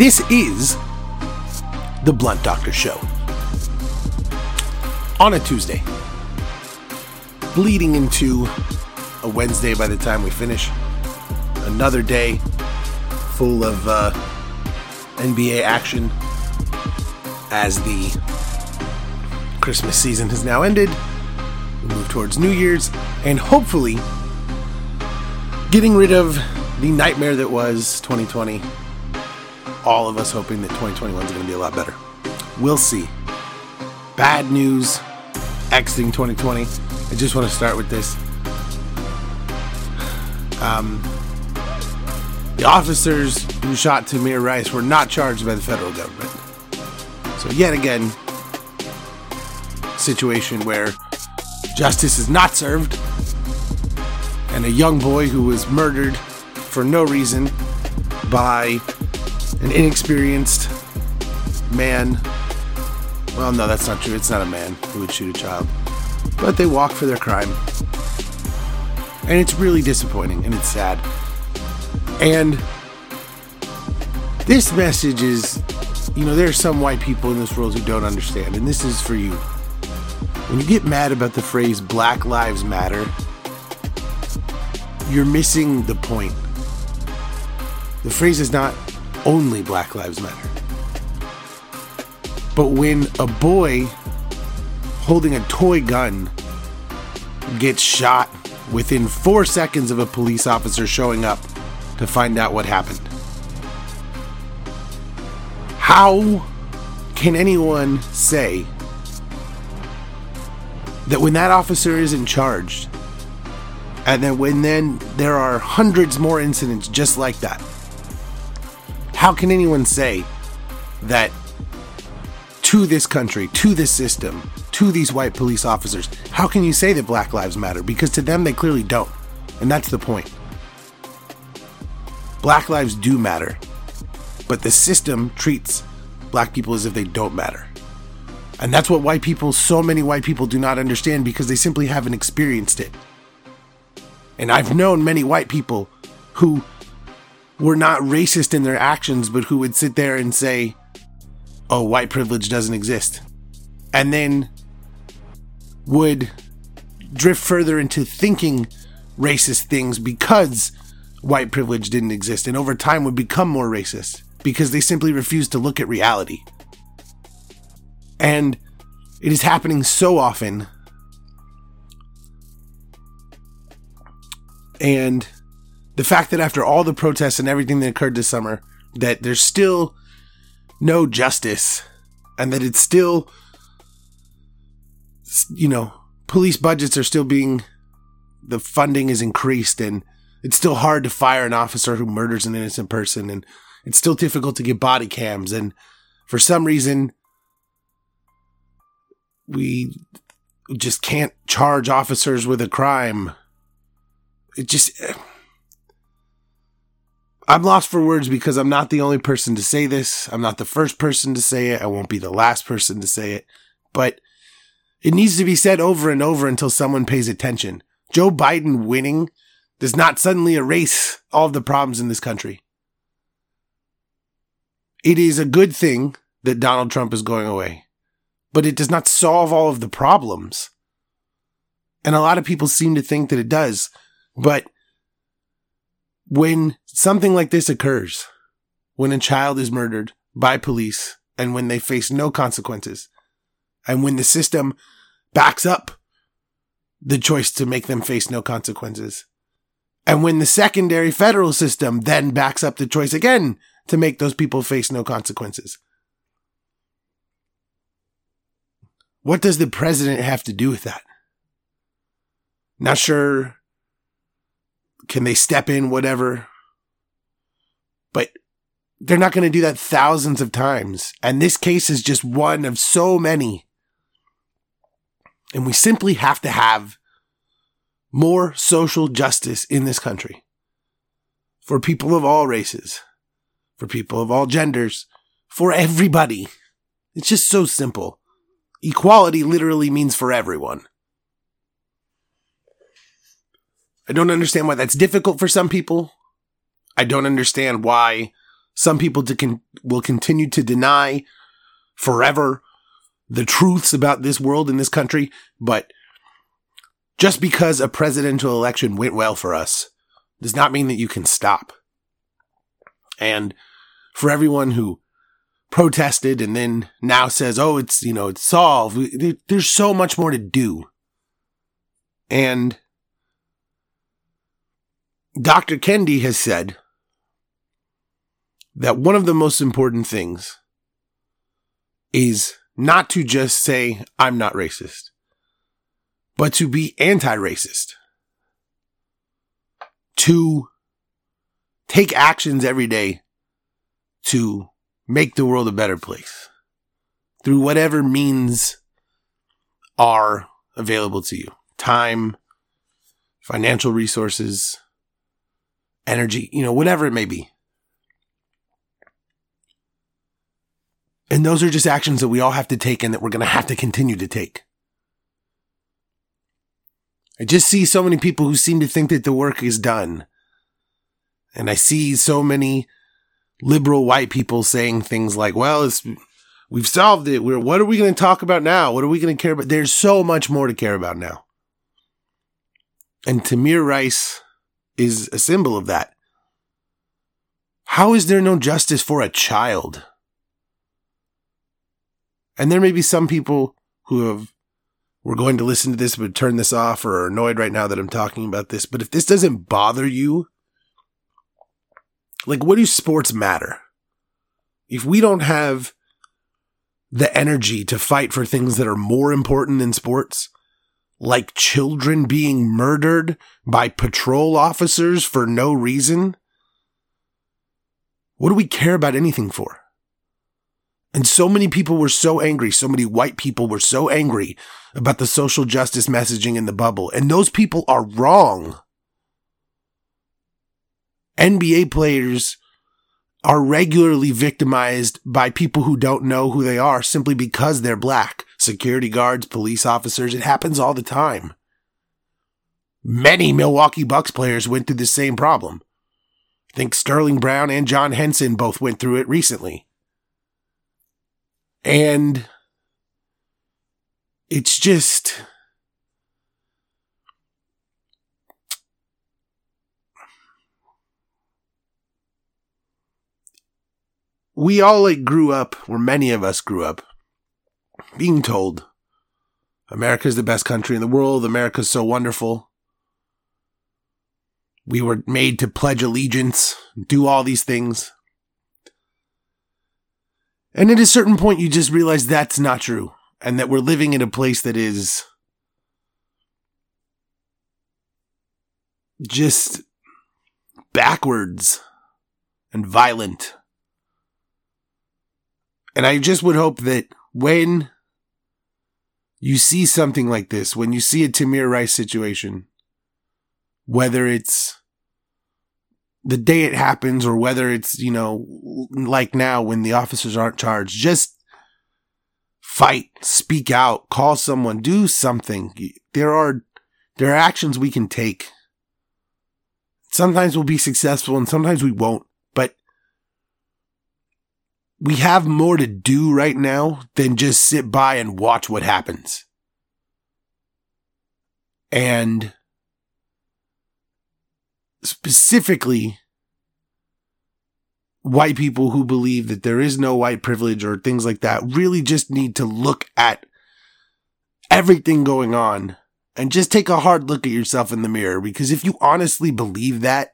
This is the Blunt Doctor Show. On a Tuesday, bleeding into a Wednesday by the time we finish. Another day full of uh, NBA action as the Christmas season has now ended. We move towards New Year's and hopefully getting rid of the nightmare that was 2020. All of us hoping that 2021 is going to be a lot better. We'll see. Bad news exiting 2020. I just want to start with this. Um, the officers who shot Tamir Rice were not charged by the federal government. So, yet again, situation where justice is not served, and a young boy who was murdered for no reason by an inexperienced man. Well, no, that's not true. It's not a man who would shoot a child. But they walk for their crime. And it's really disappointing and it's sad. And this message is you know, there are some white people in this world who don't understand, and this is for you. When you get mad about the phrase Black Lives Matter, you're missing the point. The phrase is not only Black Lives Matter. But when a boy holding a toy gun gets shot within four seconds of a police officer showing up to find out what happened, how can anyone say that when that officer isn't charged, and then when then there are hundreds more incidents just like that, how can anyone say that to this country, to this system, to these white police officers, how can you say that Black Lives Matter? Because to them, they clearly don't. And that's the point. Black lives do matter, but the system treats black people as if they don't matter. And that's what white people, so many white people, do not understand because they simply haven't experienced it. And I've known many white people who were not racist in their actions, but who would sit there and say, oh, white privilege doesn't exist. And then would drift further into thinking racist things because white privilege didn't exist. And over time would become more racist because they simply refused to look at reality. And it is happening so often. And the fact that after all the protests and everything that occurred this summer, that there's still no justice and that it's still, you know, police budgets are still being, the funding is increased and it's still hard to fire an officer who murders an innocent person and it's still difficult to get body cams and for some reason we just can't charge officers with a crime. It just. Eh. I'm lost for words because I'm not the only person to say this. I'm not the first person to say it. I won't be the last person to say it. But it needs to be said over and over until someone pays attention. Joe Biden winning does not suddenly erase all of the problems in this country. It is a good thing that Donald Trump is going away but it does not solve all of the problems. And a lot of people seem to think that it does. But when something like this occurs, when a child is murdered by police and when they face no consequences, and when the system backs up the choice to make them face no consequences, and when the secondary federal system then backs up the choice again to make those people face no consequences, What does the president have to do with that? Not sure. Can they step in, whatever? But they're not going to do that thousands of times. And this case is just one of so many. And we simply have to have more social justice in this country for people of all races, for people of all genders, for everybody. It's just so simple. Equality literally means for everyone. I don't understand why that's difficult for some people. I don't understand why Some people con- will continue to deny forever the truths about this world and this country, but just because a presidential election went well for us does not mean that you can stop. And for everyone who protested and then now says, oh, it's, you know, it's solved, there's so much more to do. And Dr. Kendi has said that one of the most important things is not to just say, I'm not racist, but to be anti racist. To take actions every day to make the world a better place through whatever means are available to you time, financial resources, energy, you know, whatever it may be. And those are just actions that we all have to take and that we're going to have to continue to take. I just see so many people who seem to think that the work is done. And I see so many liberal white people saying things like, well, it's, we've solved it. We're, what are we going to talk about now? What are we going to care about? There's so much more to care about now. And Tamir Rice is a symbol of that. How is there no justice for a child? And there may be some people who have were going to listen to this but turn this off or are annoyed right now that I'm talking about this. But if this doesn't bother you, like what do sports matter? If we don't have the energy to fight for things that are more important than sports, like children being murdered by patrol officers for no reason, what do we care about anything for? And so many people were so angry. So many white people were so angry about the social justice messaging in the bubble. And those people are wrong. NBA players are regularly victimized by people who don't know who they are simply because they're black. Security guards, police officers, it happens all the time. Many Milwaukee Bucks players went through the same problem. I think Sterling Brown and John Henson both went through it recently. And it's just we all like grew up, or many of us grew up, being told America's the best country in the world, America's so wonderful. We were made to pledge allegiance, do all these things. And at a certain point, you just realize that's not true and that we're living in a place that is just backwards and violent. And I just would hope that when you see something like this, when you see a Tamir Rice situation, whether it's the day it happens or whether it's, you know, like now when the officers aren't charged, just fight, speak out, call someone, do something. There are, there are actions we can take. Sometimes we'll be successful and sometimes we won't, we have more to do right now than just sit by and watch what happens. And specifically white people who believe that there is no white privilege or things like that really just need to look at everything going on and just take a hard look at yourself in the mirror because if you honestly believe that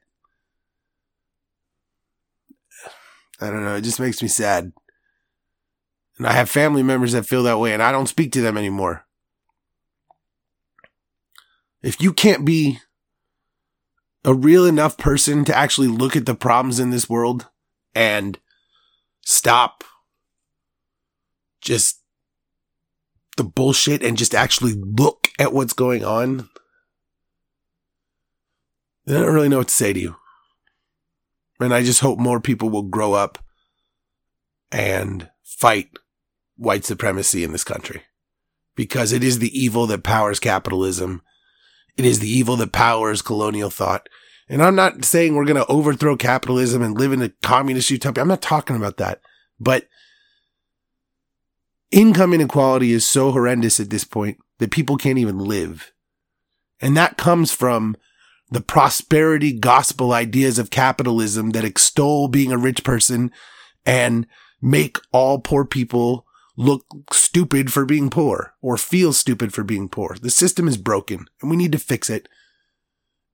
I don't know, it just makes me sad. And I have family members that feel that way and I don't speak to them anymore. If you can't be a real enough person to actually look at the problems in this world and stop just the bullshit and just actually look at what's going on, I don't really know what to say to you. And I just hope more people will grow up and fight white supremacy in this country because it is the evil that powers capitalism it is the evil that powers colonial thought. And I'm not saying we're going to overthrow capitalism and live in a communist utopia. I'm not talking about that. But income inequality is so horrendous at this point that people can't even live. And that comes from the prosperity gospel ideas of capitalism that extol being a rich person and make all poor people look stupid for being poor or feel stupid for being poor. The system is broken and we need to fix it.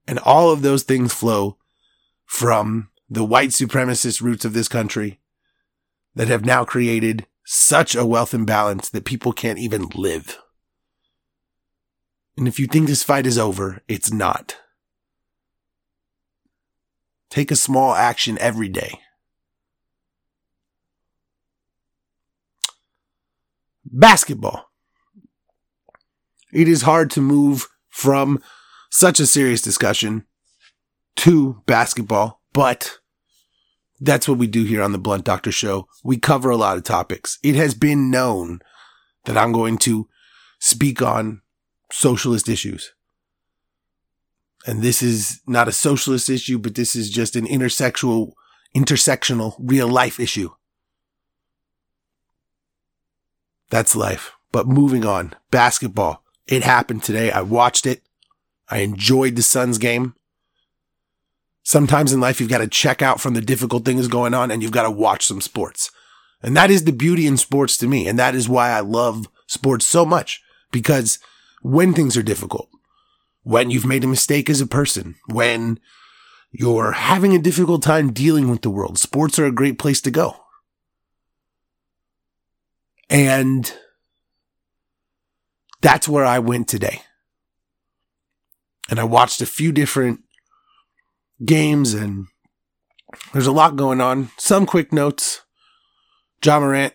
And all of those things flow from the white supremacist roots of this country that have now created such a wealth imbalance that people can't even live. And if you think this fight is over, it's not. Take a small action every day. Basketball. It is hard to move from such a serious discussion to basketball, but that's what we do here on the Blunt Doctor Show. We cover a lot of topics. It has been known that I'm going to speak on socialist issues. And this is not a socialist issue, but this is just an intersexual, intersectional real life issue. That's life. But moving on, basketball. It happened today. I watched it. I enjoyed the Suns game. Sometimes in life, you've got to check out from the difficult things going on and you've got to watch some sports. And that is the beauty in sports to me. And that is why I love sports so much because when things are difficult, when you've made a mistake as a person, when you're having a difficult time dealing with the world, sports are a great place to go. And that's where I went today. And I watched a few different games and there's a lot going on. Some quick notes. Ja Morant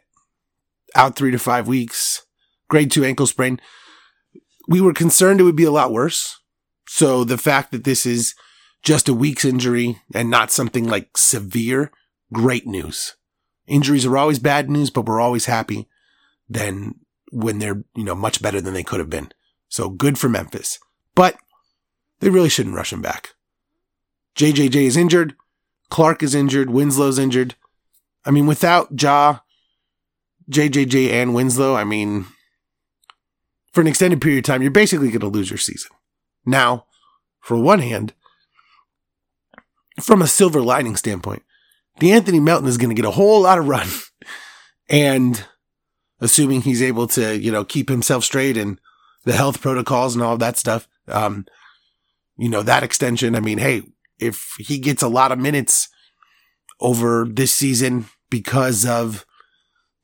out three to five weeks. Grade two ankle sprain we were concerned it would be a lot worse. So the fact that this is just a week's injury and not something like severe, great news. Injuries are always bad news, but we're always happy then when they're, you know, much better than they could have been. So good for Memphis. But they really shouldn't rush him back. JJJ is injured. Clark is injured. Winslow's injured. I mean, without Ja, JJJ, and Winslow, I mean, for an extended period of time, you're basically going to lose your season. Now, for one hand, from a silver lining standpoint, De'Anthony Melton is going to get a whole lot of run. and assuming he's able to, you know, keep himself straight and the health protocols and all that stuff, um, you know, that extension, I mean, hey, if he gets a lot of minutes over this season because of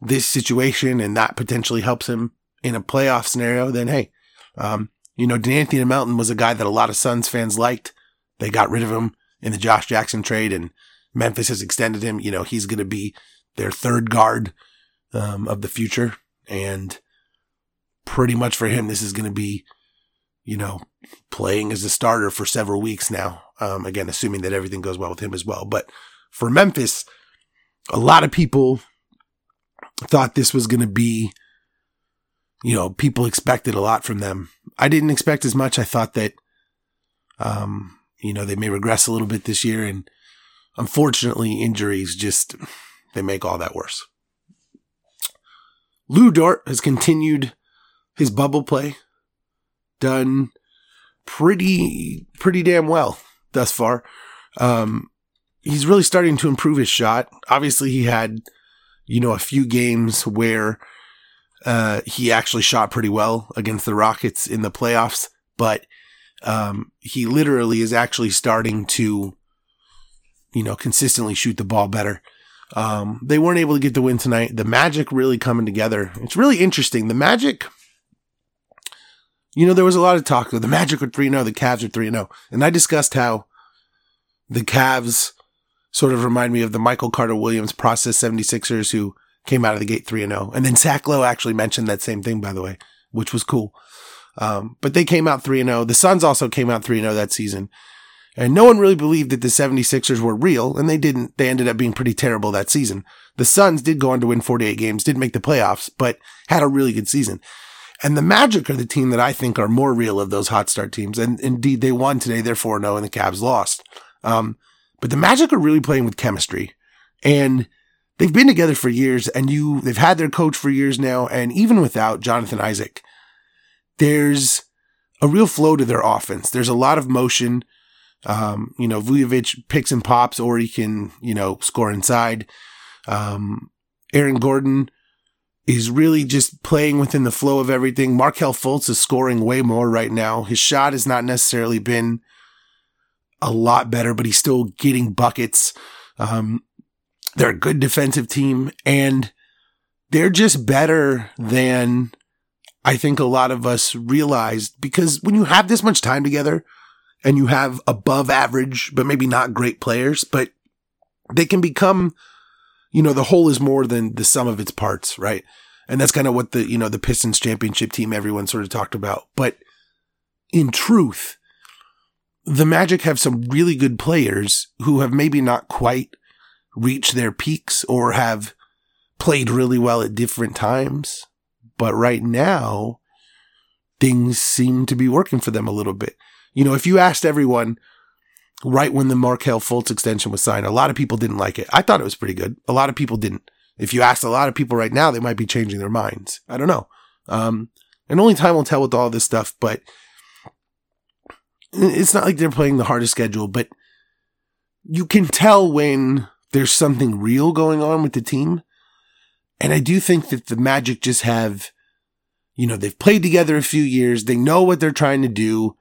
this situation and that potentially helps him in a playoff scenario, then hey, um, you know, De'Anthony Melton was a guy that a lot of Suns fans liked. They got rid of him in the Josh Jackson trade and Memphis has extended him. You know, he's going to be their third guard, um, of the future. And pretty much for him, this is going to be, you know, playing as a starter for several weeks now. Um, again, assuming that everything goes well with him as well. But for Memphis, a lot of people thought this was going to be you know, people expected a lot from them. I didn't expect as much. I thought that, um, you know, they may regress a little bit this year. And unfortunately, injuries just, they make all that worse. Lu Dort has continued his bubble play, done pretty, pretty damn well thus far. Um, he's really starting to improve his shot. Obviously, he had, you know, a few games where uh, he actually shot pretty well against the Rockets in the playoffs, but um, he literally is actually starting to, you know, consistently shoot the ball better. Um, they weren't able to get the win tonight. The Magic really coming together. It's really interesting. The Magic, you know, there was a lot of talk. The Magic are 3 0, the Cavs are 3 0. And I discussed how the Cavs sort of remind me of the Michael Carter Williams process 76ers who came out of the gate 3 and 0. And then Zach Lowe actually mentioned that same thing, by the way, which was cool. Um, but they came out 3 and 0. The Suns also came out 3 and 0 that season. And no one really believed that the 76ers were real, and they didn't. They ended up being pretty terrible that season. The Suns did go on to win 48 games, didn't make the playoffs, but had a really good season. And the Magic are the team that I think are more real of those hot start teams. And indeed, they won today. They're 4 0 and the Cavs lost. Um, but the Magic are really playing with chemistry. And they've been together for years and you, they've had their coach for years now. And even without Jonathan Isaac, there's a real flow to their offense. There's a lot of motion. Um, you know, Vucevic picks and pops or he can, you know, score inside. Um, Aaron Gordon is really just playing within the flow of everything. Markelle Fultz is scoring way more right now. His shot has not necessarily been a lot better, but he's still getting buckets. Um, they're a good defensive team and they're just better than I think a lot of us realized because when you have this much time together and you have above average, but maybe not great players, but they can become you know, the whole is more than the sum of its parts, right? And that's kind of what the, you know, the Pistons championship team everyone sort of talked about. But in truth, the Magic have some really good players who have maybe not quite reached their peaks or have played really well at different times. But right now, things seem to be working for them a little bit. You know, if you asked everyone, right when the Markelle Fultz extension was signed. A lot of people didn't like it. I thought it was pretty good. A lot of people didn't. If you asked a lot of people right now, they might be changing their minds. I don't know. Um, and only time will tell with all this stuff, but it's not like they're playing the hardest schedule, but you can tell when there's something real going on with the team. And I do think that the Magic just have, you know, they've played together a few years. They know what they're trying to do.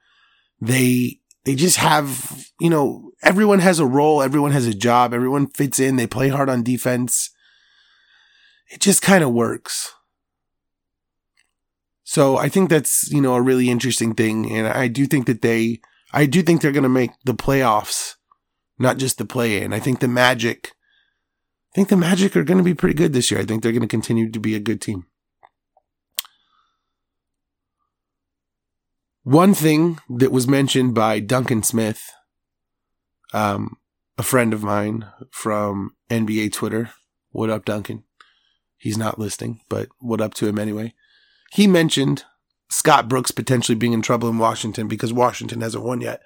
They they just have, you know, everyone has a role, everyone has a job, everyone fits in, they play hard on defense. It just kind of works. So I think that's, you know, a really interesting thing. And I do think that they, I do think they're going to make the playoffs, not just the play in. I think the Magic, I think the Magic are going to be pretty good this year. I think they're going to continue to be a good team. One thing that was mentioned by Duncan Smith, um, a friend of mine from NBA Twitter. What up, Duncan? He's not listening, but what up to him anyway? He mentioned Scott Brooks potentially being in trouble in Washington because Washington hasn't won yet.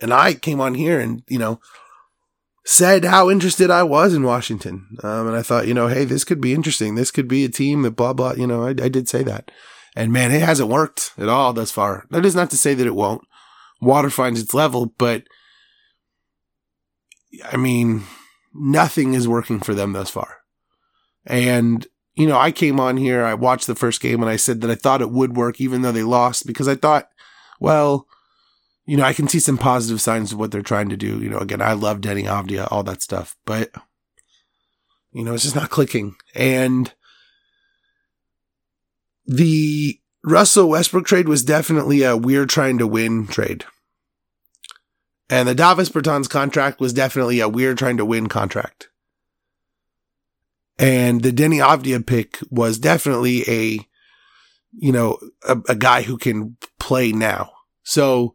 And I came on here and, you know, said how interested I was in Washington. Um, and I thought, you know, hey, this could be interesting. This could be a team that blah, blah, you know, I, I did say that. And man, it hasn't worked at all thus far. That is not to say that it won't. Water finds its level, but I mean, nothing is working for them thus far. And, you know, I came on here, I watched the first game and I said that I thought it would work even though they lost because I thought, well, you know, I can see some positive signs of what they're trying to do. You know, again, I love Deni Avdija, all that stuff, but, you know, it's just not clicking. And the Russell Westbrook trade was definitely a we're trying to win trade. And the Davis Bertans contract was definitely a we're trying to win contract. And the Deni Avdija pick was definitely a, you know, a, a guy who can play now. So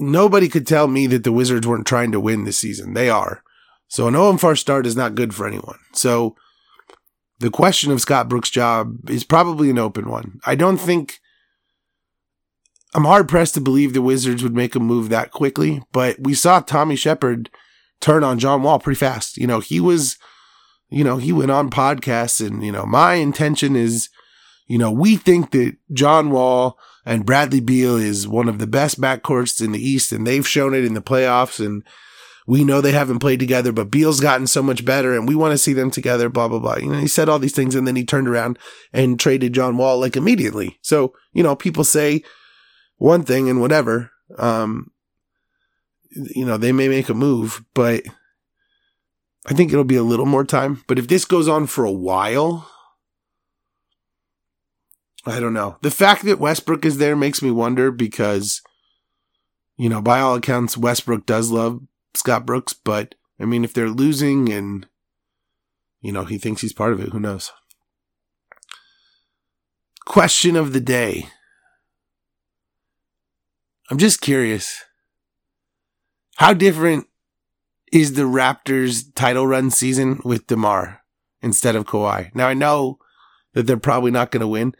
nobody could tell me that the Wizards weren't trying to win this season. They are. So an 0 4 start is not good for anyone. So the question of Scott Brooks' job is probably an open one. I don't think I'm hard pressed to believe the Wizards would make a move that quickly, but we saw Tommy Sheppard turn on John Wall pretty fast. You know, he was, you know, he went on podcasts and, you know, my intention is, you know, we think that John Wall and Bradley Beal is one of the best backcourts in the East and they've shown it in the playoffs and we know they haven't played together, but Beal's gotten so much better and we want to see them together, blah, blah, blah. You know, he said all these things and then he turned around and traded John Wall like immediately. So, you know, people say one thing and whatever. Um, you know, they may make a move, but I think it'll be a little more time. But if this goes on for a while, I don't know. The fact that Westbrook is there makes me wonder because, you know, by all accounts, Westbrook does love Scott Brooks, but I mean, if they're losing and, you know, he thinks he's part of it, who knows? Question of the day. I'm just curious. How different is the Raptors title run season with DeMar instead of Kawhi? Now I know that they're probably not going to win,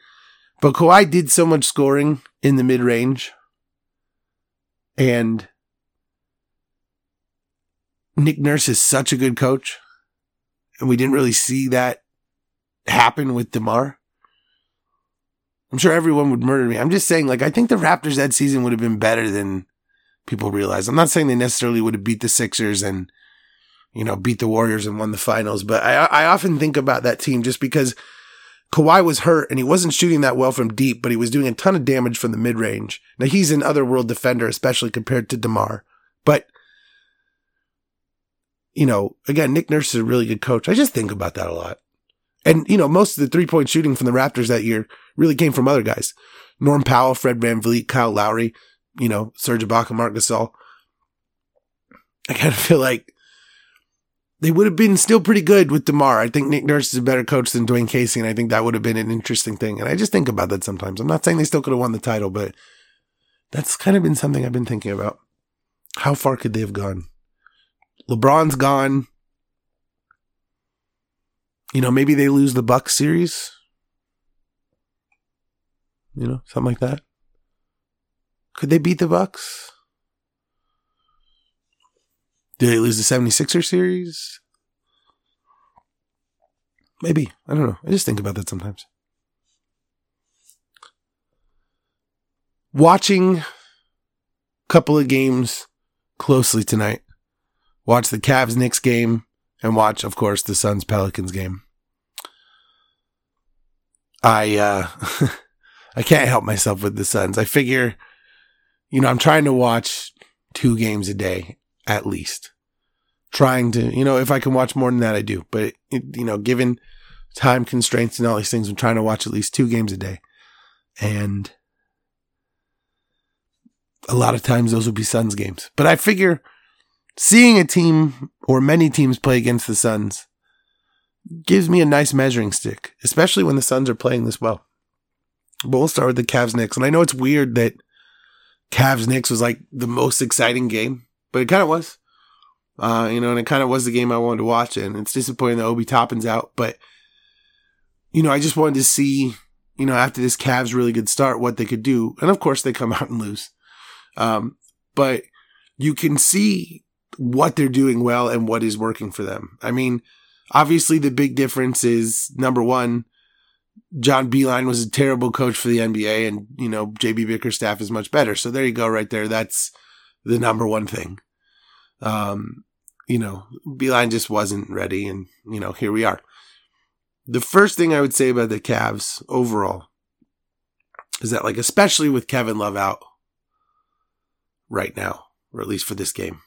But Kawhi did so much scoring in the mid range. And Nick Nurse is such a good coach. And we didn't really see that happen with DeMar. I'm sure everyone would murder me. I'm just saying, like, I think the Raptors that season would have been better than people realize. I'm not saying they necessarily would have beat the Sixers and, you know, beat the Warriors and won the finals, but I, I often think about that team just because Kawhi was hurt and he wasn't shooting that well from deep, but he was doing a ton of damage from the mid range. Now he's an otherworld defender, especially compared to DeMar. But, you know, again, Nick Nurse is a really good coach. I just think about that a lot. And, you know, most of the three point shooting from the Raptors that year really came from other guys. Norm Powell, Fred Van VanVleet, Kyle Lowry, you know, Serge Ibaka, Marc Gasol. I kind of feel like they would have been still pretty good with DeMar. I think Nick Nurse is a better coach than Dwane Casey, and I think that would have been an interesting thing. And I just think about that sometimes. I'm not saying they still could have won the title, but that's kind of been something I've been thinking about. How far could they have gone? LeBron's gone. You know, maybe they lose the Bucks series. You know, something like that. Could they beat the Bucks? Do they lose the 76er series? Maybe. I don't know. I just think about that sometimes. Watching a couple of games closely tonight. Watch the Cavs Knicks game and watch, of course, the Suns Pelicans game. I uh I can't help myself with the Suns. I figure, you know, I'm trying to watch two games a day at least. Trying to, you know, if I can watch more than that, I do. But, it, you know, given time constraints and all these things, I'm trying to watch at least two games a day. And a lot of times those would be Suns games. But I figure seeing a team or many teams play against the Suns gives me a nice measuring stick, especially when the Suns are playing this well. But we'll start with the Cavs Knicks. And I know it's weird that Cavs Knicks was like the most exciting game but it kind of was. Uh, you know, and it kind of was the game I wanted to watch, and it's disappointing that Obi Toppin's out, but you know, I just wanted to see, you know, after this Cavs really good start, what they could do, and of course they come out and lose. Um, but you can see what they're doing well and what is working for them. I mean, obviously the big difference is number one, John Beilein was a terrible coach for the NBA, and you know JB Bickerstaff is much better. So there you go, right there. That's the number one thing. Um, you know, Beilein just wasn't ready, and you know, here we are. The first thing I would say about the Cavs overall is that, like, especially with Kevin Love out right now, or at least for this game,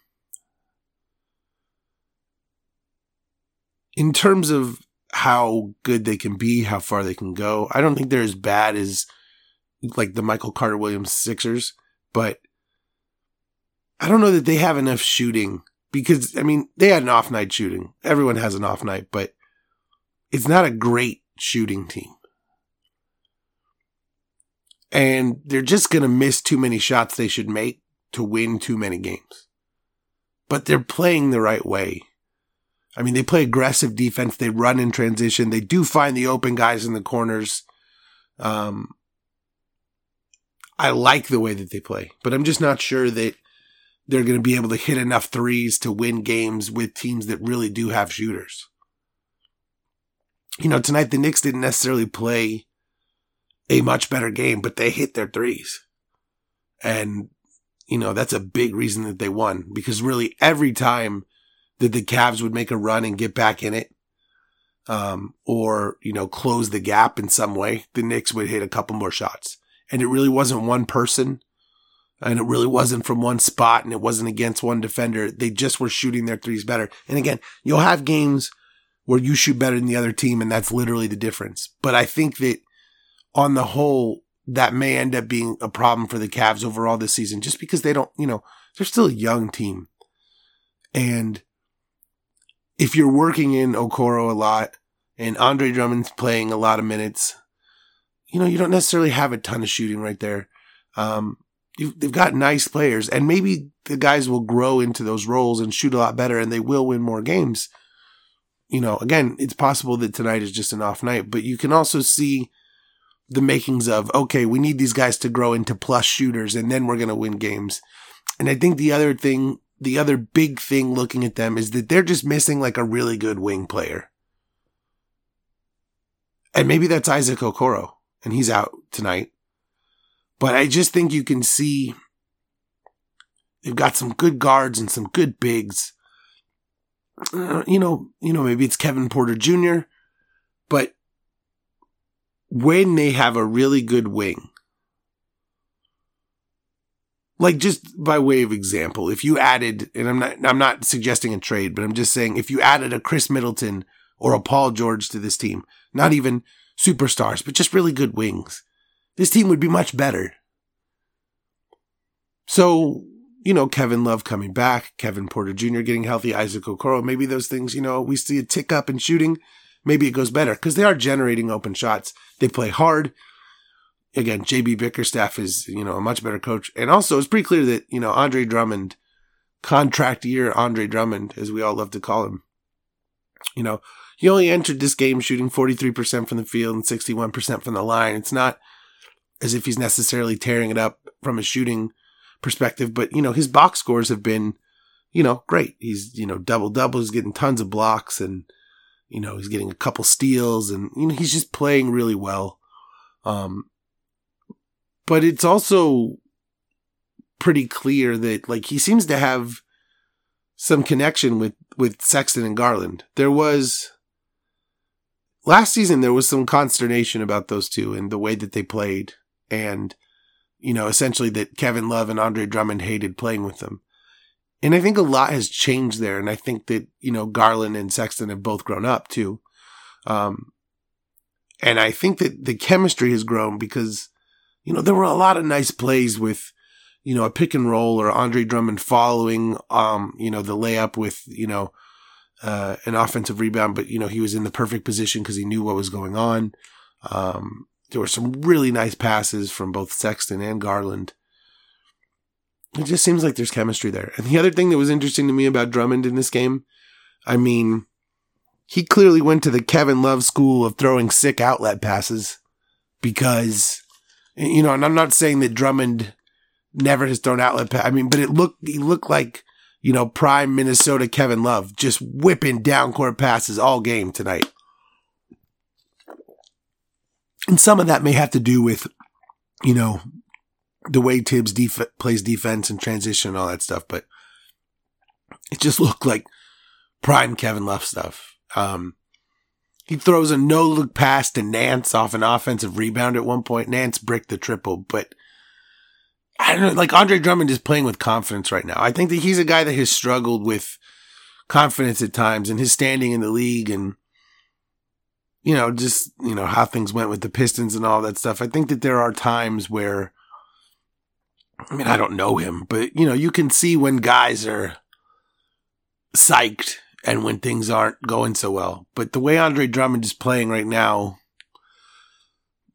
in terms of how good they can be, how far they can go, I don't think they're as bad as like the Michael Carter Williams Sixers, but I don't know that they have enough shooting because, I mean, they had an off night shooting. Everyone has an off night, but it's not a great shooting team. And they're just going to miss too many shots they should make to win too many games. But they're playing the right way. I mean, they play aggressive defense. They run in transition. They do find the open guys in the corners. Um, I like the way that they play, but I'm just not sure that they're going to be able to hit enough threes to win games with teams that really do have shooters. You know, tonight the Knicks didn't necessarily play a much better game, but they hit their threes. And, you know, that's a big reason that they won because really every time that the Cavs would make a run and get back in it, um, or, you know, close the gap in some way, the Knicks would hit a couple more shots. And it really wasn't one person and it really wasn't from one spot and it wasn't against one defender. They just were shooting their threes better. And again, you'll have games where you shoot better than the other team and that's literally the difference. But I think that on the whole, that may end up being a problem for the Cavs overall this season just because they don't, you know, they're still a young team. And if you're working in Okoro a lot and Andre Drummond's playing a lot of minutes, you know, you don't necessarily have a ton of shooting right there. Um, they've got nice players, and maybe the guys will grow into those roles and shoot a lot better, and they will win more games. You know, again, it's possible that tonight is just an off night, but you can also see the makings of, okay, we need these guys to grow into plus shooters and then we're going to win games. And I think the other thing, the other big thing looking at them is that they're just missing like a really good wing player. And maybe that's Isaac Okoro and he's out tonight. But I just think you can see they've got some good guards and some good bigs. Uh, you know, you know, maybe it's Kevin Porter Jr., but when they have a really good wing, like just by way of example, if you added, and I'm not, I'm not suggesting a trade, but I'm just saying if you added a Khris Middleton or a Paul George to this team, not even superstars, but just really good wings, this team would be much better. So, you know, Kevin Love coming back, Kevin Porter Jr. getting healthy, Isaac Okoro, maybe those things, you know, we see a tick up in shooting, maybe it goes better because they are generating open shots. They play hard. Again, JB Bickerstaff is, you know, a much better coach. And also it's pretty clear that, you know, Andre Drummond, contract year Andre Drummond, as we all love to call him, you know, he only entered this game shooting 43% from the field and 61% from the line. It's not as if he's necessarily tearing it up from a shooting perspective, but you know, his box scores have been, you know, great. He's, you know, double doubles, getting tons of blocks and, you know, he's getting a couple steals and, you know, he's just playing really well. Um, but it's also pretty clear that like he seems to have some connection with, with Sexton and Garland. There was, last season, there was some consternation about those two and the way that they played. And, you know, essentially that Kevin Love and Andre Drummond hated playing with them. And I think a lot has changed there. And I think that, you know, Garland and Sexton have both grown up too. Um, and I think that the chemistry has grown because, you know, there were a lot of nice plays with, you know, a pick and roll or Andre Drummond following, um, you know, the layup with, you know, uh, an offensive rebound, but, you know, he was in the perfect position because he knew what was going on. Um, there were some really nice passes from both Sexton and Garland. It just seems like there's chemistry there. And the other thing that was interesting to me about Drummond in this game, I mean, he clearly went to the Kevin Love school of throwing sick outlet passes because, you know, and I'm not saying that Drummond never has thrown outlet pass. I mean, but it looked, he looked like, you know, prime Minnesota Kevin Love just whipping down court passes all game tonight. And some of that may have to do with, you know, the way Thibs def- plays defense and transition and all that stuff, but it just looked like prime Kevin Love stuff. Um, he throws a no look pass to Nance off an offensive rebound at one point. Nance bricked the triple, but I don't know, like Andre Drummond is playing with confidence right now. I think that he's a guy that has struggled with confidence at times and his standing in the league and you know, just, you know, how things went with the Pistons and all that stuff. I think that there are times where, I mean, I don't know him, but, you know, you can see when guys are psyched and when things aren't going so well. But the way Andre Drummond is playing right now,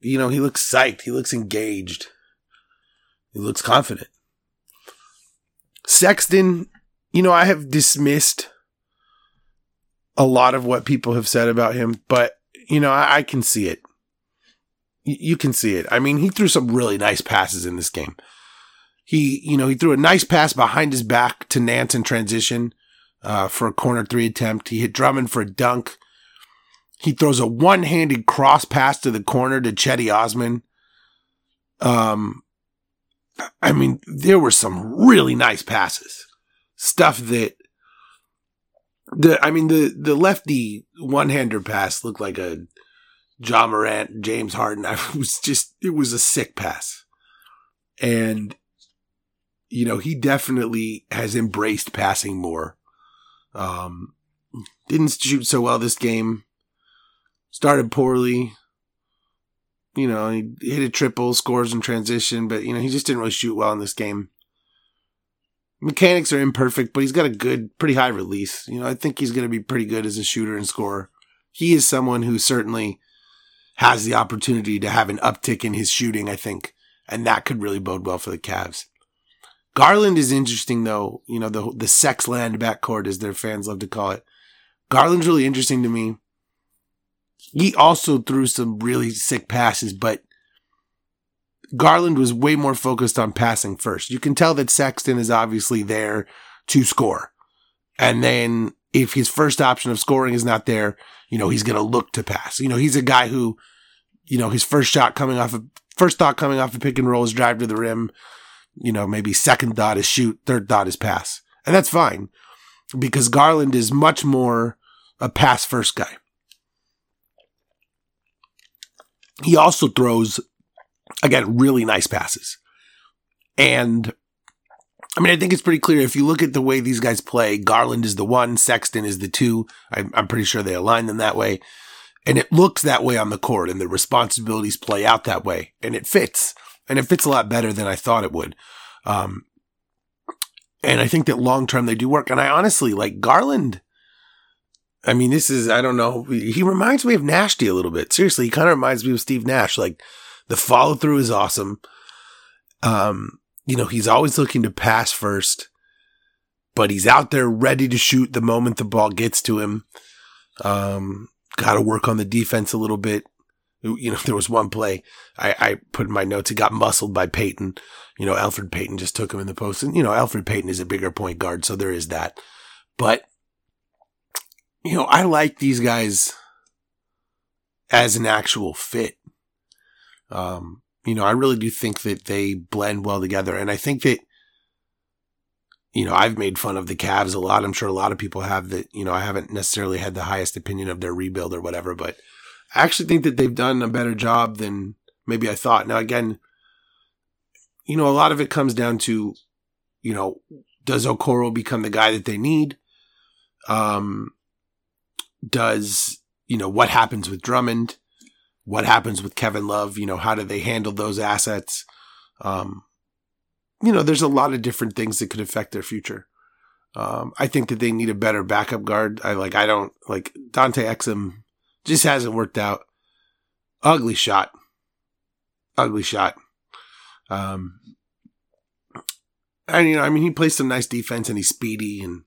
you know, he looks psyched. He looks engaged. He looks confident. Sexton, you know, I have dismissed a lot of what people have said about him, but you know, I, I can see it. Y- you can see it. I mean, he threw some really nice passes in this game. He, you know, he threw a nice pass behind his back to Nance in transition uh, for a corner three attempt. He hit Drummond for a dunk. He throws a one-handed cross pass to the corner to Cedi Osman. Um, I mean, there were some really nice passes, stuff that the I mean the the lefty one hander pass looked like a Ja Morant, James Harden. I was just it was a sick pass. And you know, he definitely has embraced passing more. Um didn't shoot so well this game. Started poorly. You know, he hit a triple, scores in transition, but you know, he just didn't really shoot well in this game mechanics are imperfect, but he's got a good, pretty high release. You know, I think he's going to be pretty good as a shooter and scorer. He is someone who certainly has the opportunity to have an uptick in his shooting, I think, and that could really bode well for the Cavs. Garland is interesting though, you know, the the sex land backcourt as their fans love to call it. Garland's really interesting to me. He also threw some really sick passes, but Garland was way more focused on passing first. You can tell that Sexton is obviously there to score. And then if his first option of scoring is not there, you know, he's going to look to pass. You know, he's a guy who, you know, his first shot coming off of, first thought coming off a pick and roll is drive to the rim. You know, maybe second thought is shoot, third thought is pass. And that's fine because Garland is much more a pass first guy. He also throws, again, really nice passes. And I mean, I think it's pretty clear if you look at the way these guys play, Garland is the one, Sexton is the two. I'm, I'm pretty sure they align them that way. And it looks that way on the court and the responsibilities play out that way and it fits and it fits a lot better than I thought it would. Um, and I think that long term they do work. And I honestly like Garland. I mean, this is, I don't know. He reminds me of Nashty a little bit. Seriously, he kind of reminds me of Steve Nash. Like the follow through is awesome. Um, you know, he's always looking to pass first, but he's out there ready to shoot the moment the ball gets to him. Um, got to work on the defense a little bit. You know, there was one play I, I put in my notes. He got muscled by Payton. You know, Elfrid Payton just took him in the post. And, you know, Elfrid Payton is a bigger point guard, so there is that. But, you know, I like these guys as an actual fit. Um, you know, I really do think that they blend well together. And I think that, you know, I've made fun of the Cavs a lot. I'm sure a lot of people have that, you know, I haven't necessarily had the highest opinion of their rebuild or whatever, but I actually think that they've done a better job than maybe I thought. Now, again, you know, a lot of it comes down to, you know, does Okoro become the guy that they need? Um, does, you know, what happens with Drummond? What happens with Kevin Love? You know, how do they handle those assets? Um, you know, there's a lot of different things that could affect their future. Um, I think that they need a better backup guard. I like, I don't like Dante Exum just hasn't worked out. Ugly shot. Ugly shot. Um, and you know, I mean, he plays some nice defense and he's speedy and,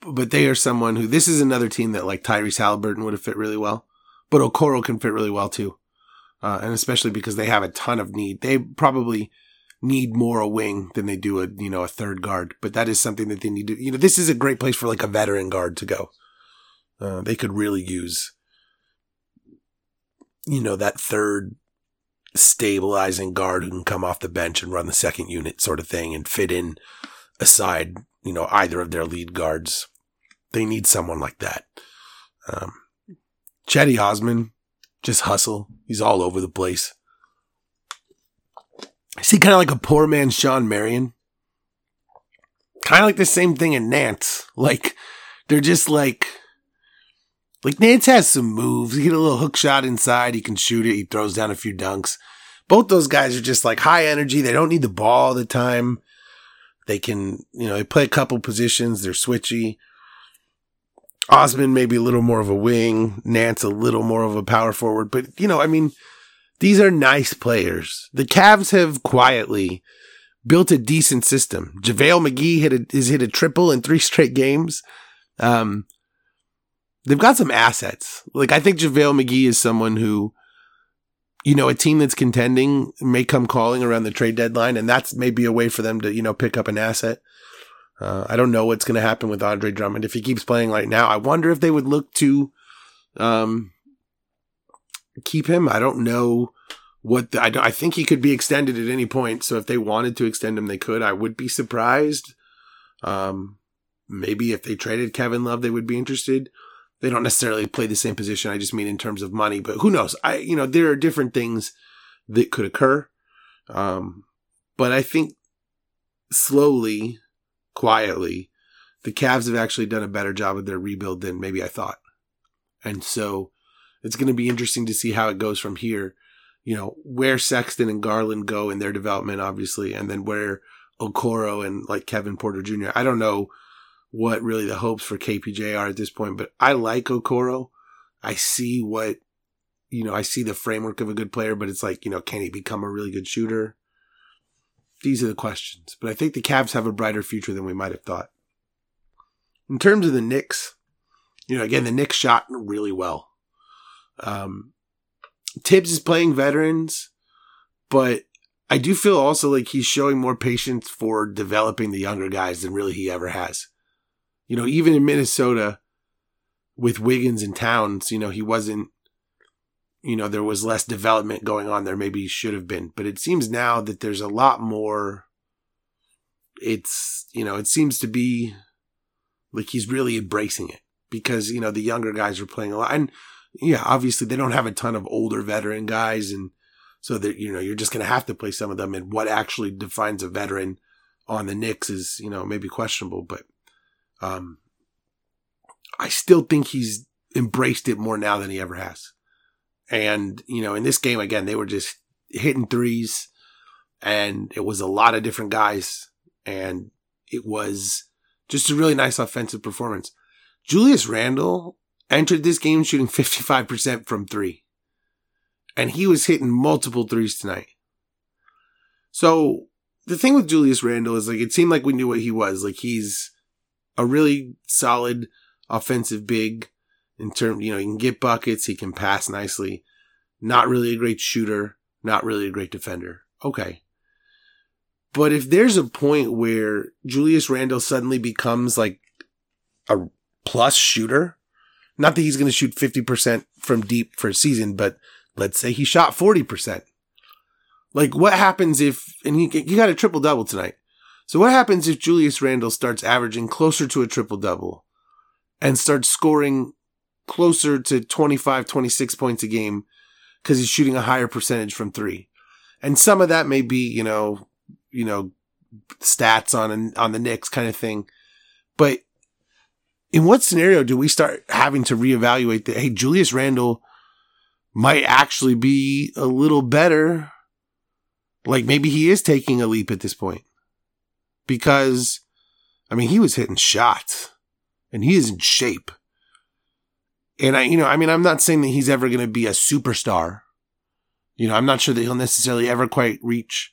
but they are someone who, this is another team that like Tyrese Halliburton would have fit really well but Okoro can fit really well too. Uh, and especially because they have a ton of need. They probably need more a wing than they do a, you know, a third guard, but that is something that they need to, you know, this is a great place for like a veteran guard to go. Uh, they could really use, you know, that third stabilizing guard who can come off the bench and run the second unit sort of thing and fit in aside, you know, either of their lead guards. They need someone like that. Um, Cedi Osman, just hustle. He's all over the place. I see kind of like a poor man's Shawn Marion. Kind of like the same thing in Nance. Like, they're just like, like Nance has some moves. He get a little hook shot inside. He can shoot it. He throws down a few dunks. Both those guys are just like high energy. They don't need the ball all the time. They can, you know, they play a couple positions. They're switchy. Osman maybe a little more of a wing, Nance a little more of a power forward, but you know, I mean, these are nice players. The Cavs have quietly built a decent system. JaVale McGee hit a, has hit a triple in three straight games. Um, they've got some assets. Like I think JaVale McGee is someone who, you know, a team that's contending may come calling around the trade deadline, and that's maybe a way for them to, you know, pick up an asset. Uh, I don't know what's going to happen with Andre Drummond if he keeps playing right now. I wonder if they would look to um, keep him. I don't know what the, I, I think he could be extended at any point. So if they wanted to extend him, they could. I would be surprised. Um, maybe if they traded Kevin Love, they would be interested. They don't necessarily play the same position. I just mean in terms of money, but who knows? I, you know, there are different things that could occur. Um, but I think slowly quietly, the Cavs have actually done a better job of their rebuild than maybe I thought. And so it's going to be interesting to see how it goes from here. You know, where Sexton and Garland go in their development, obviously, and then where Okoro and like Kevin Porter Jr. I don't know what really the hopes for KPJ are at this point, but I like Okoro. I see what, you know, I see the framework of a good player, but it's like, you know, can he become a really good shooter? These are the questions. But I think the Cavs have a brighter future than we might have thought. In terms of the Knicks, you know, again, the Knicks shot really well. Um, Thibs is playing veterans. but I do feel also like he's showing more patience for developing the younger guys than really he ever has. You know, even in Minnesota with Wiggins and Towns, you know, he wasn't, you know, there was less development going on there. Maybe should have been, but it seems now that there's a lot more. It's, you know, it seems to be like he's really embracing it because, you know, the younger guys are playing a lot. And yeah, obviously they don't have a ton of older veteran guys. And so that, you know, you're just going to have to play some of them. And what actually defines a veteran on the Knicks is, you know, maybe questionable, but, um, I still think he's embraced it more now than he ever has. And, you know, in this game, again, they were just hitting threes and it was a lot of different guys and it was just a really nice offensive performance. Julius Randle entered this game shooting 55% from three. And he was hitting multiple threes tonight. So the thing with Julius Randle is like, it seemed like we knew what he was. Like he's a really solid offensive big in terms, you know, he can get buckets. He can pass nicely. Not really a great shooter. Not really a great defender. Okay. But if there's a point where Julius Randle suddenly becomes like a plus shooter, not that he's going to shoot 50% from deep for a season, but let's say he shot 40%. Like what happens if, and he, he got a triple double tonight. So what happens if Julius Randle starts averaging closer to a triple double and starts scoring closer to 25, 26 points a game because he's shooting a higher percentage from three? And some of that may be, you know, you know, stats on on the Knicks kind of thing. But in what scenario do we start having to reevaluate that? Hey, Julius Randle might actually be a little better. Like maybe he is taking a leap at this point because, I mean, he was hitting shots and he is in shape. And I, you know, I mean, I'm not saying that he's ever going to be a superstar. You know, I'm not sure that he'll necessarily ever quite reach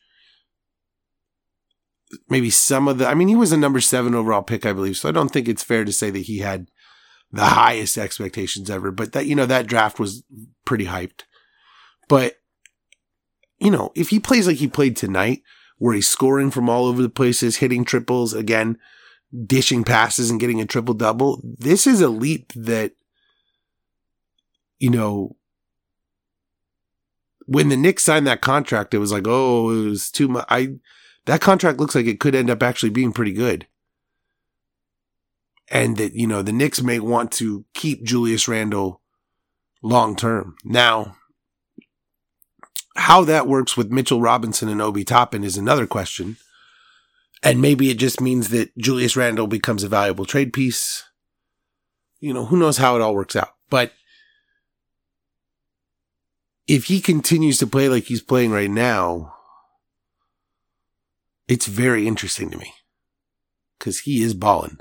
maybe some of the, I mean, he was a number seven overall pick, I believe. So I don't think it's fair to say that he had the highest expectations ever, but that, you know, that draft was pretty hyped. But, you know, if he plays like he played tonight, where he's scoring from all over the places, hitting triples again, dishing passes and getting a triple double, this is a leap that, you know, when the Knicks signed that contract, it was like, oh, it was too much. I, that contract looks like it could end up actually being pretty good. And that, you know, the Knicks may want to keep Julius Randle long term. Now, how that works with Mitchell Robinson and Obi Toppin is another question. And maybe it just means that Julius Randle becomes a valuable trade piece. You know, who knows how it all works out. But if he continues to play like he's playing right now, it's very interesting to me because he is balling.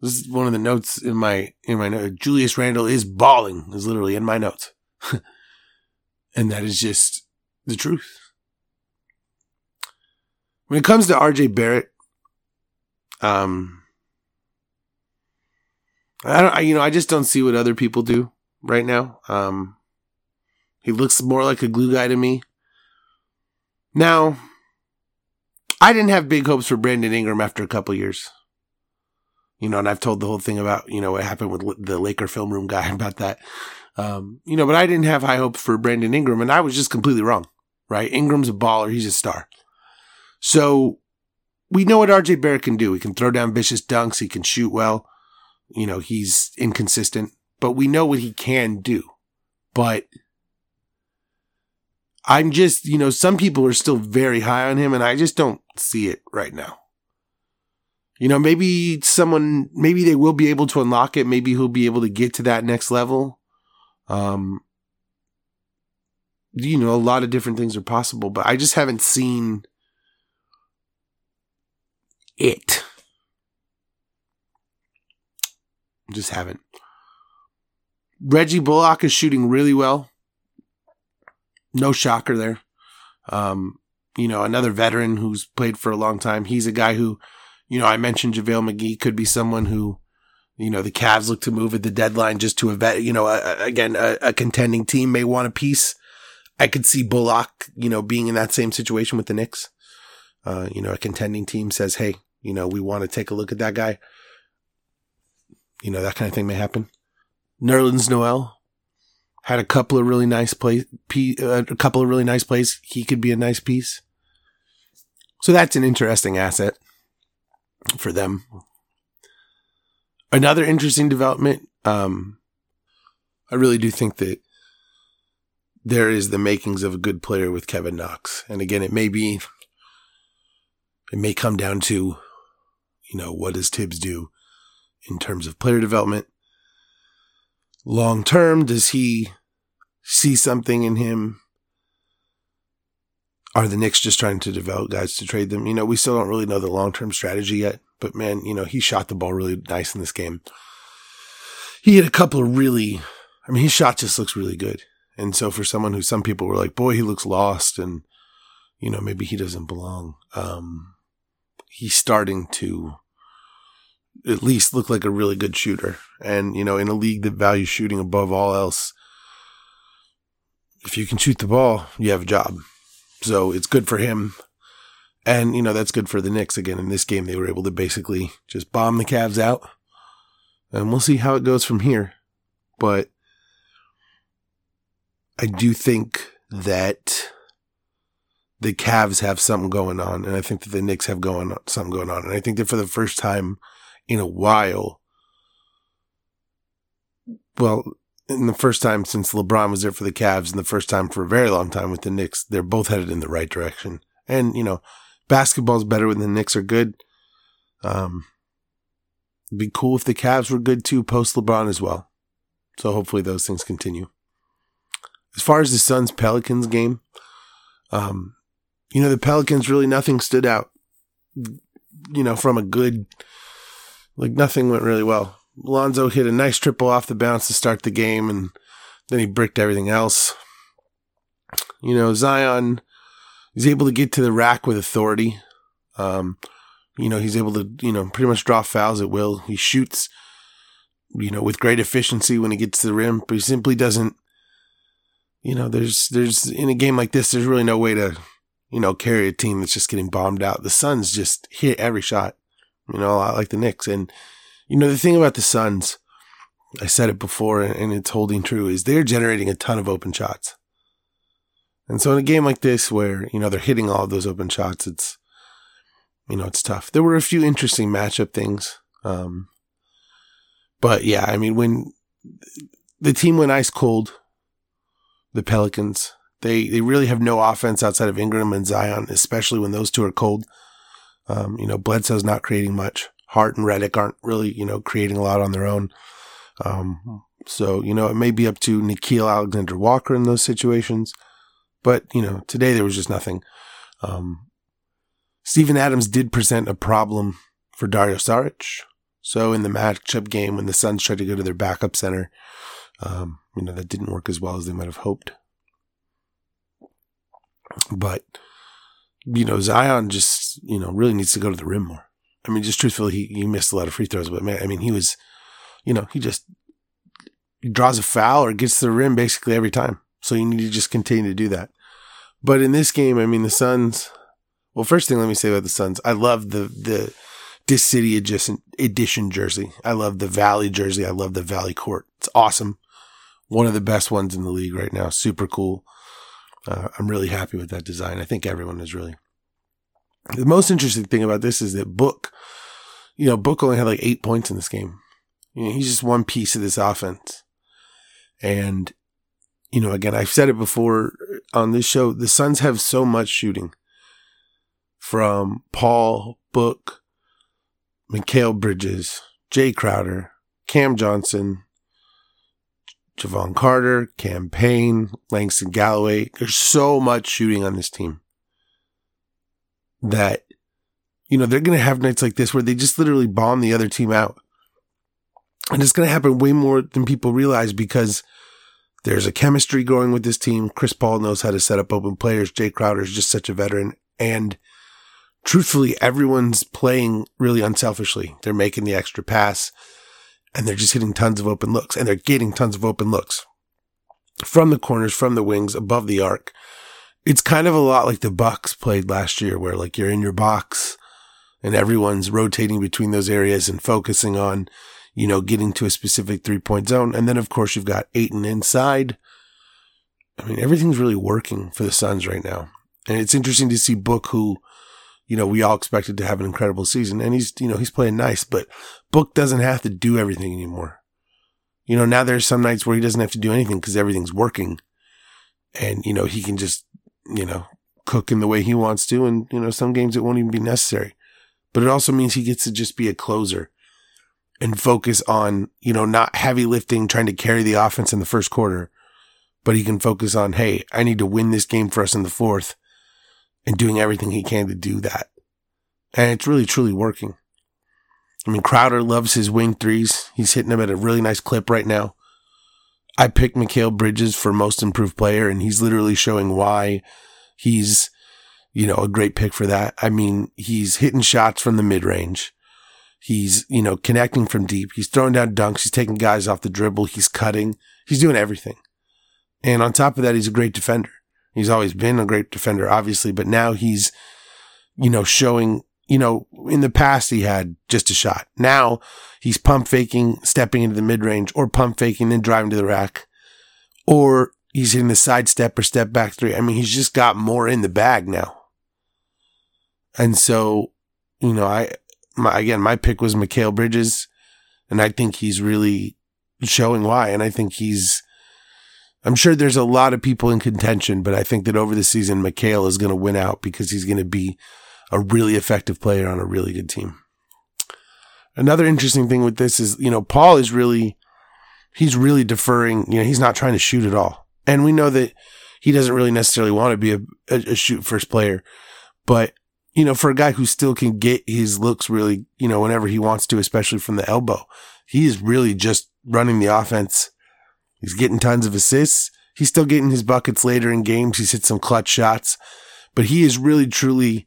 This is one of the notes in my in my note. Julius Randle is balling is literally in my notes, and that is just the truth. When it comes to RJ Barrett, um, I don't, I, you know, I just don't see what other people do right now. Um, he looks more like a glue guy to me. Now, I didn't have big hopes for Brandon Ingram after a couple years. You know, and I've told the whole thing about, you know, what happened with the Laker film room guy about that. Um, you know, but I didn't have high hopes for Brandon Ingram and I was just completely wrong, right? Ingram's a baller. He's a star. So we know what RJ Barrett can do. He can throw down vicious dunks. He can shoot well. You know, he's inconsistent, but we know what he can do. But I'm just, you know, some people are still very high on him and I just don't see it right now. You know, maybe someone, maybe they will be able to unlock it. Maybe he'll be able to get to that next level. Um, you know, a lot of different things are possible, but I just haven't seen it. Just haven't. Reggie Bullock is shooting really well no shocker there. Um, you know, another veteran who's played for a long time. He's a guy who, you know, I mentioned JaVale McGee could be someone who, you know, the Cavs look to move at the deadline just to a vet, you know, a, a, again, a, a, contending team may want a piece I could see Bullock, you know, being in that same situation with the Knicks. Uh, you know, a contending team says, Hey, you know, we want to take a look at that guy. You know, that kind of thing may happen. Nerlens Noel had a couple of really nice plays, uh, a couple of really nice plays. He could be a nice piece. So that's an interesting asset for them. Another interesting development. Um, I really do think that there is the makings of a good player with Kevin Knox. And again, it may be, it may come down to, you know, what does Thibs do in terms of player development? Long term, does he see something in him? Are the Knicks just trying to develop guys to trade them? You know, we still don't really know the long term strategy yet, but man, you know, he shot the ball really nice in this game. He had a couple of really, I mean, his shot just looks really good. And so for someone who some people were like, boy, he looks lost and, you know, maybe he doesn't belong. Um, he's starting to at least look like a really good shooter. And, you know, in a league that values shooting above all else, if you can shoot the ball, you have a job. So it's good for him. And, you know, that's good for the Knicks. Again, in this game, they were able to basically just bomb the Cavs out. And we'll see how it goes from here. But I do think that the Cavs have something going on, and I think that the Knicks have going on, something going on, and I think that for the first time in a while, well, in the first time since LeBron was there for the Cavs, and the first time for a very long time with the Knicks, they're both headed in the right direction. And you know, basketball's better when the Knicks are good. Um, it'd be cool if the Cavs were good too post LeBron as well. So hopefully those things continue as far as the Suns Pelicans game, um, you know, the Pelicans really nothing stood out, you know, from a good, like nothing went really well. Lonzo hit a nice triple off the bounce to start the game, and then he bricked everything else. You know, Zion is able to get to the rack with authority. Um, you know, he's able to, you know, pretty much draw fouls at will. He shoots, you know, with great efficiency when he gets to the rim, but he simply doesn't you know, there's there's in a game like this, there's really no way to, you know, carry a team that's just getting bombed out. The Suns just hit every shot, you know, lot like the Knicks. And you know, the thing about the Suns, I said it before, and it's holding true, is they're generating a ton of open shots. And so in a game like this, where you know they're hitting all of those open shots, it's you know it's tough. There were a few interesting matchup things, um, but yeah, I mean when the team went ice cold the Pelicans. They they really have no offense outside of Ingram and Zion, especially when those two are cold. Um, you know, Bledsoe's not creating much. Hart and Redick aren't really, you know, creating a lot on their own. Um, so, you know, it may be up to Nickeil Alexander Walker in those situations. But, you know, today there was just nothing. Um, Steven Adams did present a problem for Dario Saric. So in the matchup game, when the Suns tried to go to their backup center, um, you know, that didn't work as well as they might have hoped. But, you know, Zion just, you know, really needs to go to the rim more. I mean, just truthfully, he, he missed a lot of free throws, but man, I mean, he was, you know, he just draws a foul or gets to the rim basically every time. So you need to just continue to do that. But in this game, I mean, the Suns, well, first thing let me say about the Suns, I love the, the, this city adjacent edition jersey. I love the Valley jersey. I love the Valley court. It's awesome one of the best ones in the league right now. Super cool. Uh, I'm really happy with that design. I think everyone is really. The most interesting thing about this is that Book, you know, Book only had like eight points in this game. You know, he's just one piece of this offense. And, you know, again, I've said it before on this show, the Suns have so much shooting from Paul, Book, Mikal Bridges, Jae Crowder, Cam Johnson, Jevon Carter, Cam Payne, Langston Galloway. There's so much shooting on this team that, you know, they're going to have nights like this where they just literally bomb the other team out. And it's going to happen way more than people realize because there's a chemistry growing with this team. Chris Paul knows how to set up open players. Jae Crowder is just such a veteran. And truthfully, everyone's playing really unselfishly. They're making the extra pass and they're just hitting tons of open looks and they're getting tons of open looks. from the corners, from the wings, above the arc. It's kind of a lot like the Bucks played last year, where like you're in your box and everyone's rotating between those areas and focusing on, you know, getting to a specific three point zone. And then of course you've got Ayton inside. I mean, everything's really working for the Suns right now. And it's interesting to see Book, who, you know, we all expected to have an incredible season. And he's, you know, he's playing nice, but Book doesn't have to do everything anymore. You know, now there's some nights where he doesn't have to do anything because everything's working. And, you know, he can just, you know, cook in the way he wants to. And, you know, some games it won't even be necessary. But it also means he gets to just be a closer and focus on, you know, not heavy lifting, trying to carry the offense in the first quarter, but he can focus on, hey, I need to win this game for us in the fourth and doing everything he can to do that. And it's really, truly working. I mean, Crowder loves his wing threes. He's hitting them at a really nice clip right now. I picked Mikal Bridges for most improved player, and he's literally showing why he's, you know, a great pick for that. I mean, he's hitting shots from the mid range. He's, you know, connecting from deep. He's throwing down dunks. He's taking guys off the dribble. He's cutting. He's doing everything. And on top of that, he's a great defender. He's always been a great defender, obviously, but now he's, you know, showing, you know, in the past he had just a shot. Now he's pump faking, stepping into the mid range or pump faking, then driving to the rack or he's hitting the side step or step back three. I mean, he's just got more in the bag now. And so, you know, I, my, again, my pick was Mikal Bridges and I think he's really showing why. And I think he's, I'm sure there's a lot of people in contention, but I think that over the season, Mikal is going to win out because he's going to be a really effective player on a really good team. Another interesting thing with this is, you know, Paul is really, he's really deferring, you know, he's not trying to shoot at all. And we know that he doesn't really necessarily want to be a, a, a shoot first player, but you know, for a guy who still can get his looks really, you know, whenever he wants to, especially from the elbow, he is really just running the offense He's getting tons of assists. He's still getting his buckets later in games. He's hit some clutch shots, but he is really truly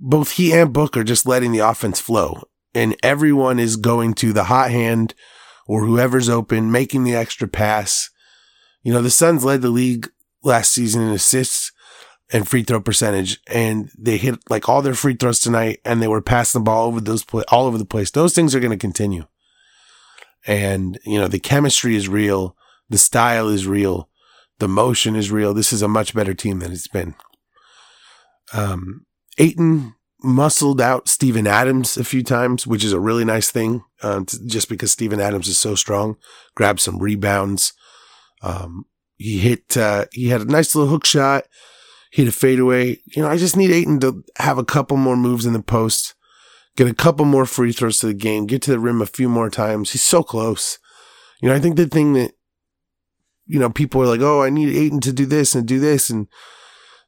both he and Book are just letting the offense flow and everyone is going to the hot hand or whoever's open, making the extra pass. You know, the Suns led the league last season in assists and free throw percentage, and they hit like all their free throws tonight, and they were passing the ball over those all over the place. Those things are going to continue, and you know the chemistry is real. The style is real. The motion is real. This is a much better team than it's been. Um, Ayton muscled out Steven Adams a few times, which is a really nice thing, uh, just because Steven Adams is so strong. Grabbed some rebounds. Um, he hit, uh, he had a nice little hook shot, hit a fadeaway. You know, I just need Ayton to have a couple more moves in the post, get a couple more free throws to the game, get to the rim a few more times. He's so close. You know, I think the thing that you know, people are like, oh, I need Ayton to do this and do this. And,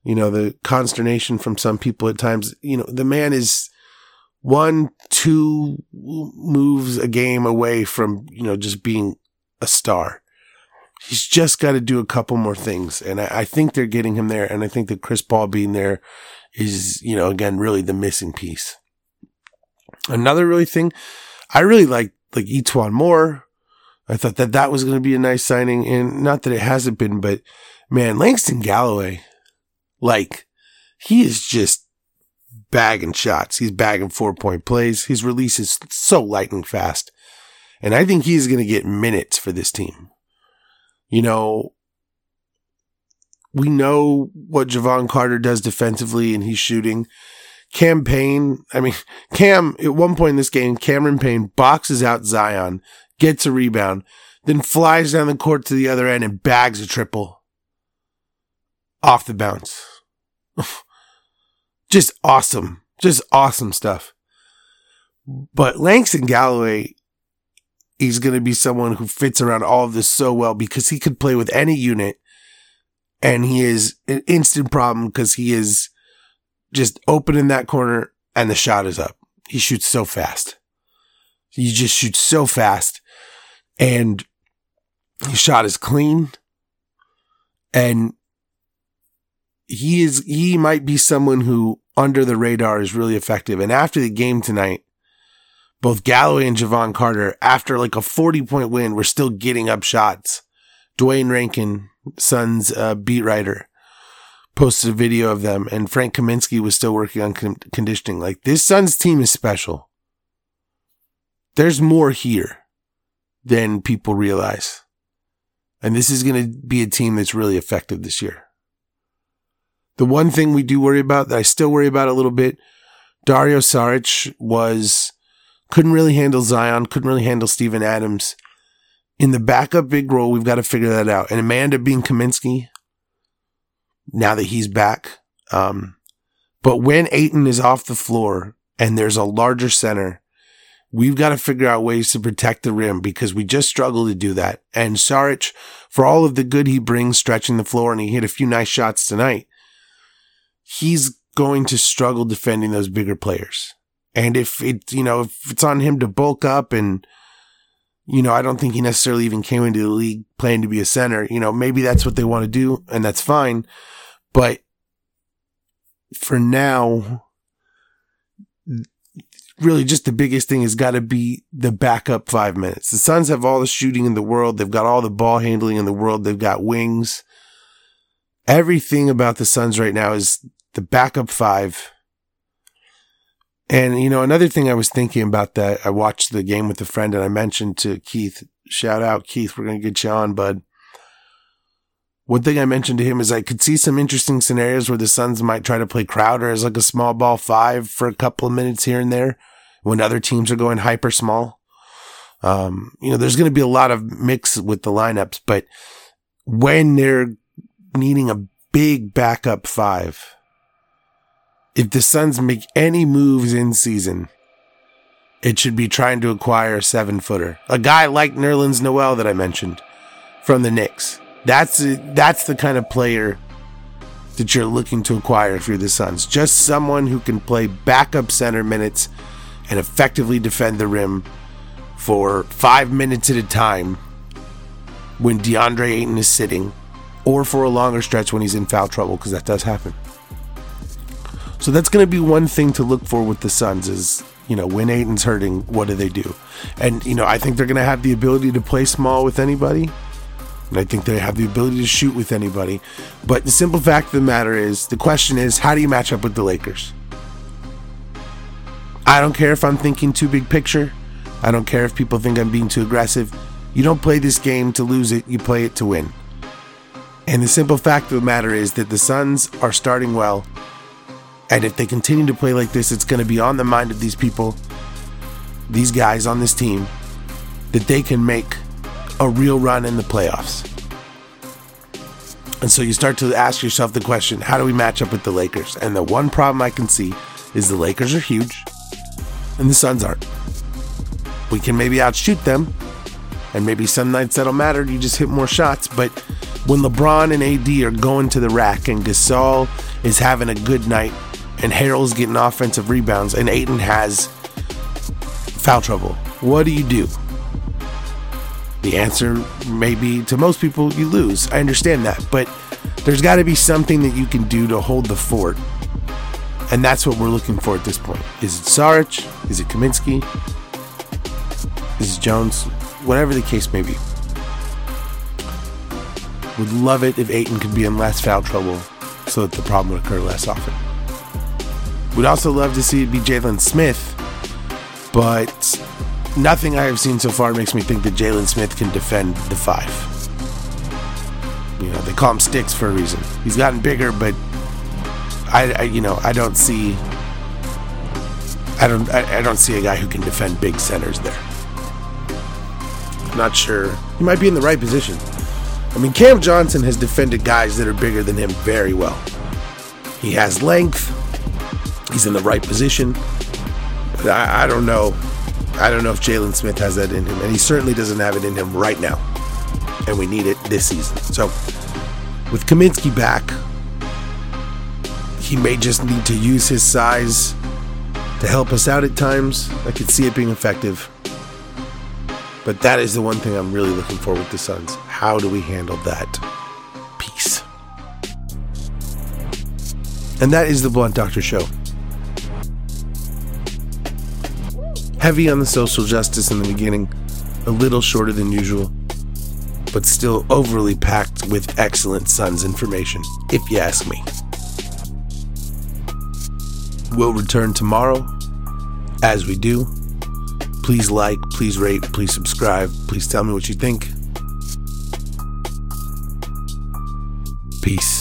you know, the consternation from some people at times, you know, the man is one, two moves a game away from, you know, just being a star. He's just got to do a couple more things. And I, I think they're getting him there. And I think that Chris Paul being there is, you know, again, really the missing piece. Another really thing, I really like, like E'Twaun Moore. I thought that that was going to be a nice signing, and not that it hasn't been, but man, Langston Galloway, like he is just bagging shots. He's bagging four point plays. His release is so lightning fast, and I think he's going to get minutes for this team. You know, we know what Jevon Carter does defensively, and he's shooting. Cam Payne, I mean, Cam, at one point in this game, Cameron Payne boxes out Zion, gets a rebound, then flies down the court to the other end and bags a triple off the bounce. Just awesome. Just awesome stuff. But Langston Galloway, he's going to be someone who fits around all of this so well because he could play with any unit and he is an instant problem because he is just open in that corner and the shot is up. He shoots so fast. He just shoots so fast. And his shot is clean. And he is he might be someone who under the radar is really effective. And after the game tonight both Galloway and Jevon Carter after like a 40 point win were still getting up shots. Duane Rankin, Suns uh, beat writer, posted a video of them, and Frank Kaminsky was still working on con- conditioning. Like this Suns team is special. There's more here than people realize. And this is going to be a team that's really effective this year. The one thing we do worry about that I still worry about a little bit, Dario Saric was couldn't really handle Zion, couldn't really handle Steven Adams. In the backup big role, we've got to figure that out. And Amanda being Kaminsky, now that he's back. Um, but when Ayton is off the floor and there's a larger center, we've got to figure out ways to protect the rim because we just struggle to do that. And Saric, for all of the good he brings stretching the floor, and he hit a few nice shots tonight, he's going to struggle defending those bigger players. And if it, you know, if it's on him to bulk up and, you know, I don't think he necessarily even came into the league playing to be a center. You know, maybe that's what they want to do and that's fine. But for now, really just the biggest thing has got to be the backup five minutes. The Suns have all the shooting in the world. They've got all the ball handling in the world. They've got wings. Everything about the Suns right now is the backup five. And, you know, another thing I was thinking about that, I watched the game with a friend and I mentioned to Keith, shout out Keith, we're going to get you on, bud. One thing I mentioned to him is I could see some interesting scenarios where the Suns might try to play Crowder as like a small ball five for a couple of minutes here and there when other teams are going hyper small. Um, you know, there's going to be a lot of mix with the lineups, but when they're needing a big backup five, if the Suns make any moves in season, it should be trying to acquire a seven footer. A guy like Nerlens Noel that I mentioned from the Knicks. That's that's the kind of player that you're looking to acquire if you're the Suns. Just someone who can play backup center minutes and effectively defend the rim for five minutes at a time when DeAndre Ayton is sitting, or for a longer stretch when he's in foul trouble, because that does happen. So that's going to be one thing to look for with the Suns is, you know, when Ayton's hurting, what do they do? And, you know, I think they're going to have the ability to play small with anybody. And I think they have the ability to shoot with anybody. But the simple fact of the matter is the question is, how do you match up with the Lakers? I don't care if I'm thinking too big picture. I don't care if people think I'm being too aggressive. You don't play this game to lose it, you play it to win. And the simple fact of the matter is that the Suns are starting well and if they continue to play like this, it's going to be on the mind of these people, these guys on this team, that they can make a real run in the playoffs. And so you start to ask yourself the question how do we match up with the Lakers? And the one problem I can see is the Lakers are huge and the Suns aren't. We can maybe outshoot them, and maybe some nights that'll matter. You just hit more shots. But when LeBron and AD are going to the rack and Gasol is having a good night and Harrell's getting offensive rebounds, and Ayton has foul trouble. What do you do? The answer may be to most people, you lose. I understand that, but there's got to be something that you can do to hold the fort. And that's what we're looking for at this point. Is it Saric? Is it Kaminsky? Is it Jones? Whatever the case may be. Would love it if Ayton could be in less foul trouble so that the problem would occur less often. Would also love to see it be Jalen Smith, but nothing I have seen so far makes me think that Jalen Smith can defend the five. You know, they call him Sticks for a reason. He's gotten bigger, but I, I you know, I don't see, I don't, I, I don't see a guy who can defend big centers there. Not sure. He might be in the right position. I mean, Cam Johnson has defended guys that are bigger than him very well. He has length. He's in the right position. I, I don't know. I don't know if Jalen Smith has that in him, and he certainly doesn't have it in him right now. And we need it this season. So, with Kaminsky back, he may just need to use his size to help us out at times. I could see it being effective. But that is the one thing I'm really looking for with the Suns. How do we handle that piece? And that is the Blunt Doctor Show. Heavy on the social justice in the beginning, a little shorter than usual. but still overly packed with excellent Suns information, if you ask me. We'll return tomorrow. As we do, please like, please rate, please subscribe, please tell me what you think. Peace.